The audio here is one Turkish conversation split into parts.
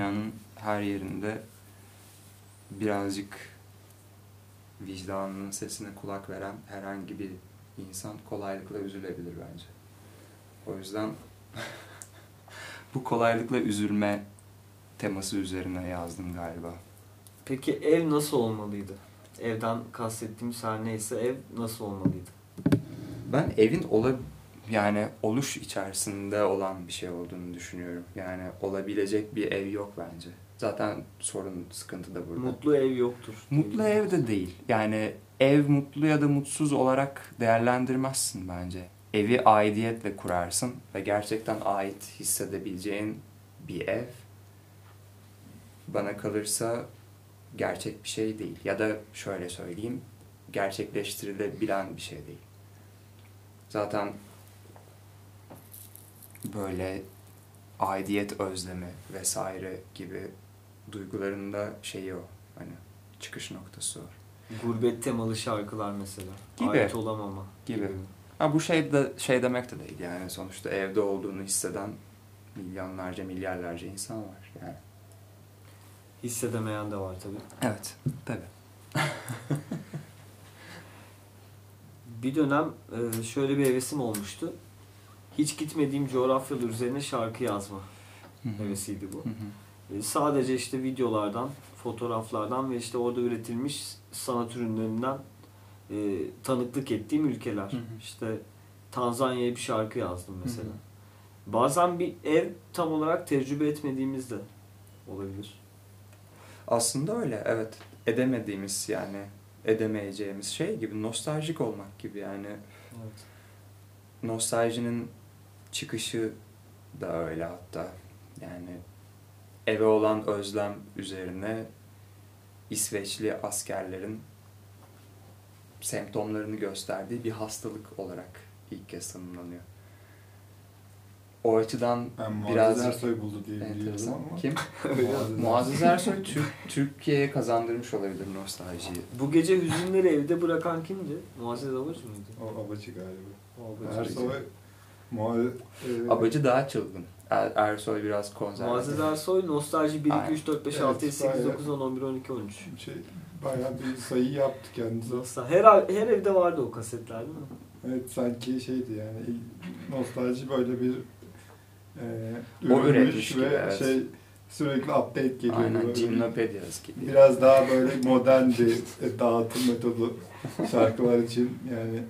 dünyanın her yerinde birazcık vicdanının sesine kulak veren herhangi bir insan kolaylıkla üzülebilir bence. O yüzden bu kolaylıkla üzülme teması üzerine yazdım galiba. Peki ev nasıl olmalıydı? Evden kastettiğimiz her neyse ev nasıl olmalıydı? Ben evin ola yani oluş içerisinde olan bir şey olduğunu düşünüyorum. Yani olabilecek bir ev yok bence. Zaten sorun, sıkıntı da burada. Mutlu ev yoktur. Mutlu ev de değil. Yani ev mutlu ya da mutsuz olarak değerlendirmezsin bence. Evi aidiyetle kurarsın ve gerçekten ait hissedebileceğin bir ev bana kalırsa gerçek bir şey değil. Ya da şöyle söyleyeyim, gerçekleştirilebilen bir şey değil. Zaten böyle aidiyet özlemi vesaire gibi duygularında şeyi o. Hani çıkış noktası o. Gurbet temalı şarkılar mesela. Gibi. Ait olamama. Gibi. Ha bu şey de şey demek de değil yani sonuçta evde olduğunu hisseden milyonlarca milyarlarca insan var yani. Hissedemeyen de var tabii. Evet, tabii. Bir dönem e, şöyle bir hevesim olmuştu. Hiç gitmediğim coğrafyalar üzerine şarkı yazma hevesiydi bu. Hı hı. E, Sadece işte videolardan, fotoğraflardan ve işte orada üretilmiş sanat ürünlerinden e, tanıklık ettiğim ülkeler. Hı hı. İşte Tanzanya'ya bir şarkı yazdım mesela. Hı hı. Bazen bir ev tam olarak tecrübe etmediğimiz de olabilir. Aslında öyle evet. Edemediğimiz yani edemeyeceğimiz şey gibi nostaljik olmak gibi yani Evet. nostaljinin çıkışı da öyle hatta. Yani eve olan özlem üzerine İsveçli askerlerin semptomlarını gösterdiği bir hastalık olarak ilk kez tanımlanıyor. O açıdan Ben Muazzez biraz Ersoy buldu diye biliyorum ama. Kim? Muazzez Ersoy Türk, Türkiye'ye kazandırmış olabilir nostaljiyi. Bu gece hüzünleri evde bırakan kimdi? Muazzez Abacı mıydı? O abacı galiba. O Abacı. Ersoy Muazzez... e, Abacı daha çılgın. Er- Ersoy biraz konservatif. Muazzez Ersoy nostalji 1, 2, Aynen. 3, 4, 5, 6, 7, 8, Evet, 9, 10, 11, 12, 13. şey, bayağı bir sayı yaptı kendisi. Nostal- Her, her evde vardı o kasetler değil mi? Evet sanki şeydi yani nostalji böyle bir e, üretmiş ve gibi, evet. şey sürekli update geliyor. Aynen, Böyle Gymnopedias gibi. Biraz daha böyle modern bir e, dağıtım metodu şarkılar için yani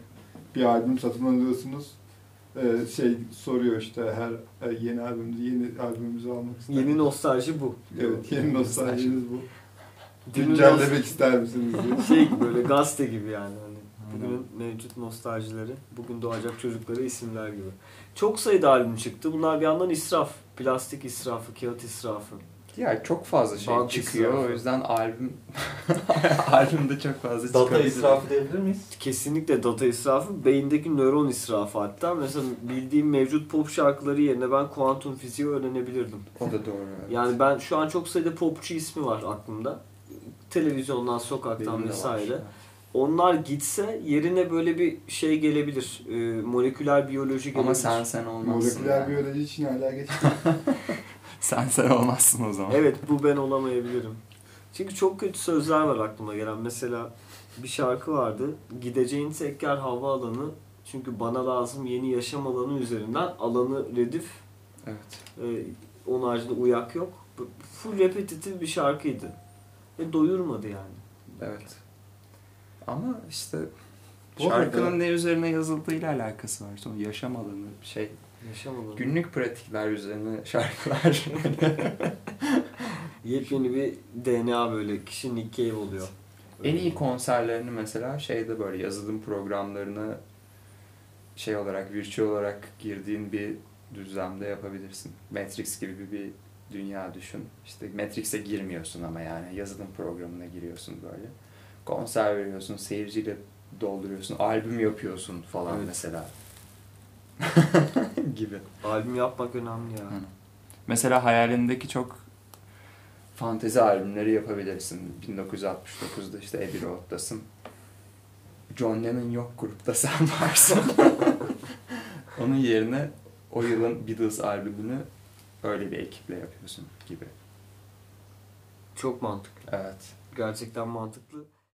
bir albüm satın alıyorsunuz e, şey soruyor işte her e, yeni albümde yeni albümümüzü almak ister Yeni nostalji bu. Evet yeni nostaljiniz bu. Güncellemek ister misiniz diye. Şey gibi böyle gazete gibi yani. Hani bugünün mevcut nostaljileri, bugün doğacak çocuklara isimler gibi. Çok sayıda albüm çıktı. Bunlar bir yandan israf. Plastik israfı, kağıt israfı. Ya çok fazla şey Bant çıkıyor. israfı. O yüzden albüm albümde çok fazla Data çıkabilir. israfı diyebilir miyiz? Kesinlikle data israfı, beyindeki nöron israfı hatta. Mesela bildiğim mevcut pop şarkıları yerine ben kuantum fiziği öğrenebilirdim. O da doğru. evet. Yani ben şu an çok sayıda popçu ismi var aklımda. Televizyondan, sokaktan Benim vesaire. Onlar gitse yerine böyle bir şey gelebilir. E, moleküler biyoloji gelebilir. Ama sen sen olmazsın. Moleküler yani. biyoloji için hala geç. Sen sen olmazsın o zaman. Evet bu ben olamayabilirim. Çünkü çok kötü sözler var aklıma gelen. Mesela bir şarkı vardı. Gideceğin tek yer havaalanı. Çünkü bana lazım yeni yaşam alanı üzerinden alanı redif. Evet. E, onun haricinde uyak yok. Full repetitif bir şarkıydı. Ve doyurmadı yani. Evet. Ama işte Bu arada- şarkının ne üzerine yazıldığıyla alakası var. Sonra yaşam alanı şey Yaşam alanı. günlük pratikler üzerine şarkılar. Yepyeni bir DNA böyle. Kişi Nick Cave oluyor. en iyi konserlerini mesela şeyde böyle yazılım programlarına şey olarak, virtüel olarak girdiğin bir düzlemde yapabilirsin. Matrix gibi bir, bir dünya düşün. İşte Matrix'e girmiyorsun ama yani yazılım programına giriyorsun böyle. Konser veriyorsun, seyirciyle dolduruyorsun, albüm yapıyorsun falan Evet. mesela. gibi. Albüm yapmak önemli ya. Hı. Mesela hayalindeki çok fantezi albümleri yapabilirsin. 1969'da işte Abbey Road'dasın. John Lennon yok grupta sen varsın. Onun yerine o yılın Beatles albümünü öyle bir ekiple yapıyorsun gibi. Çok mantıklı. Evet. Gerçekten mantıklı.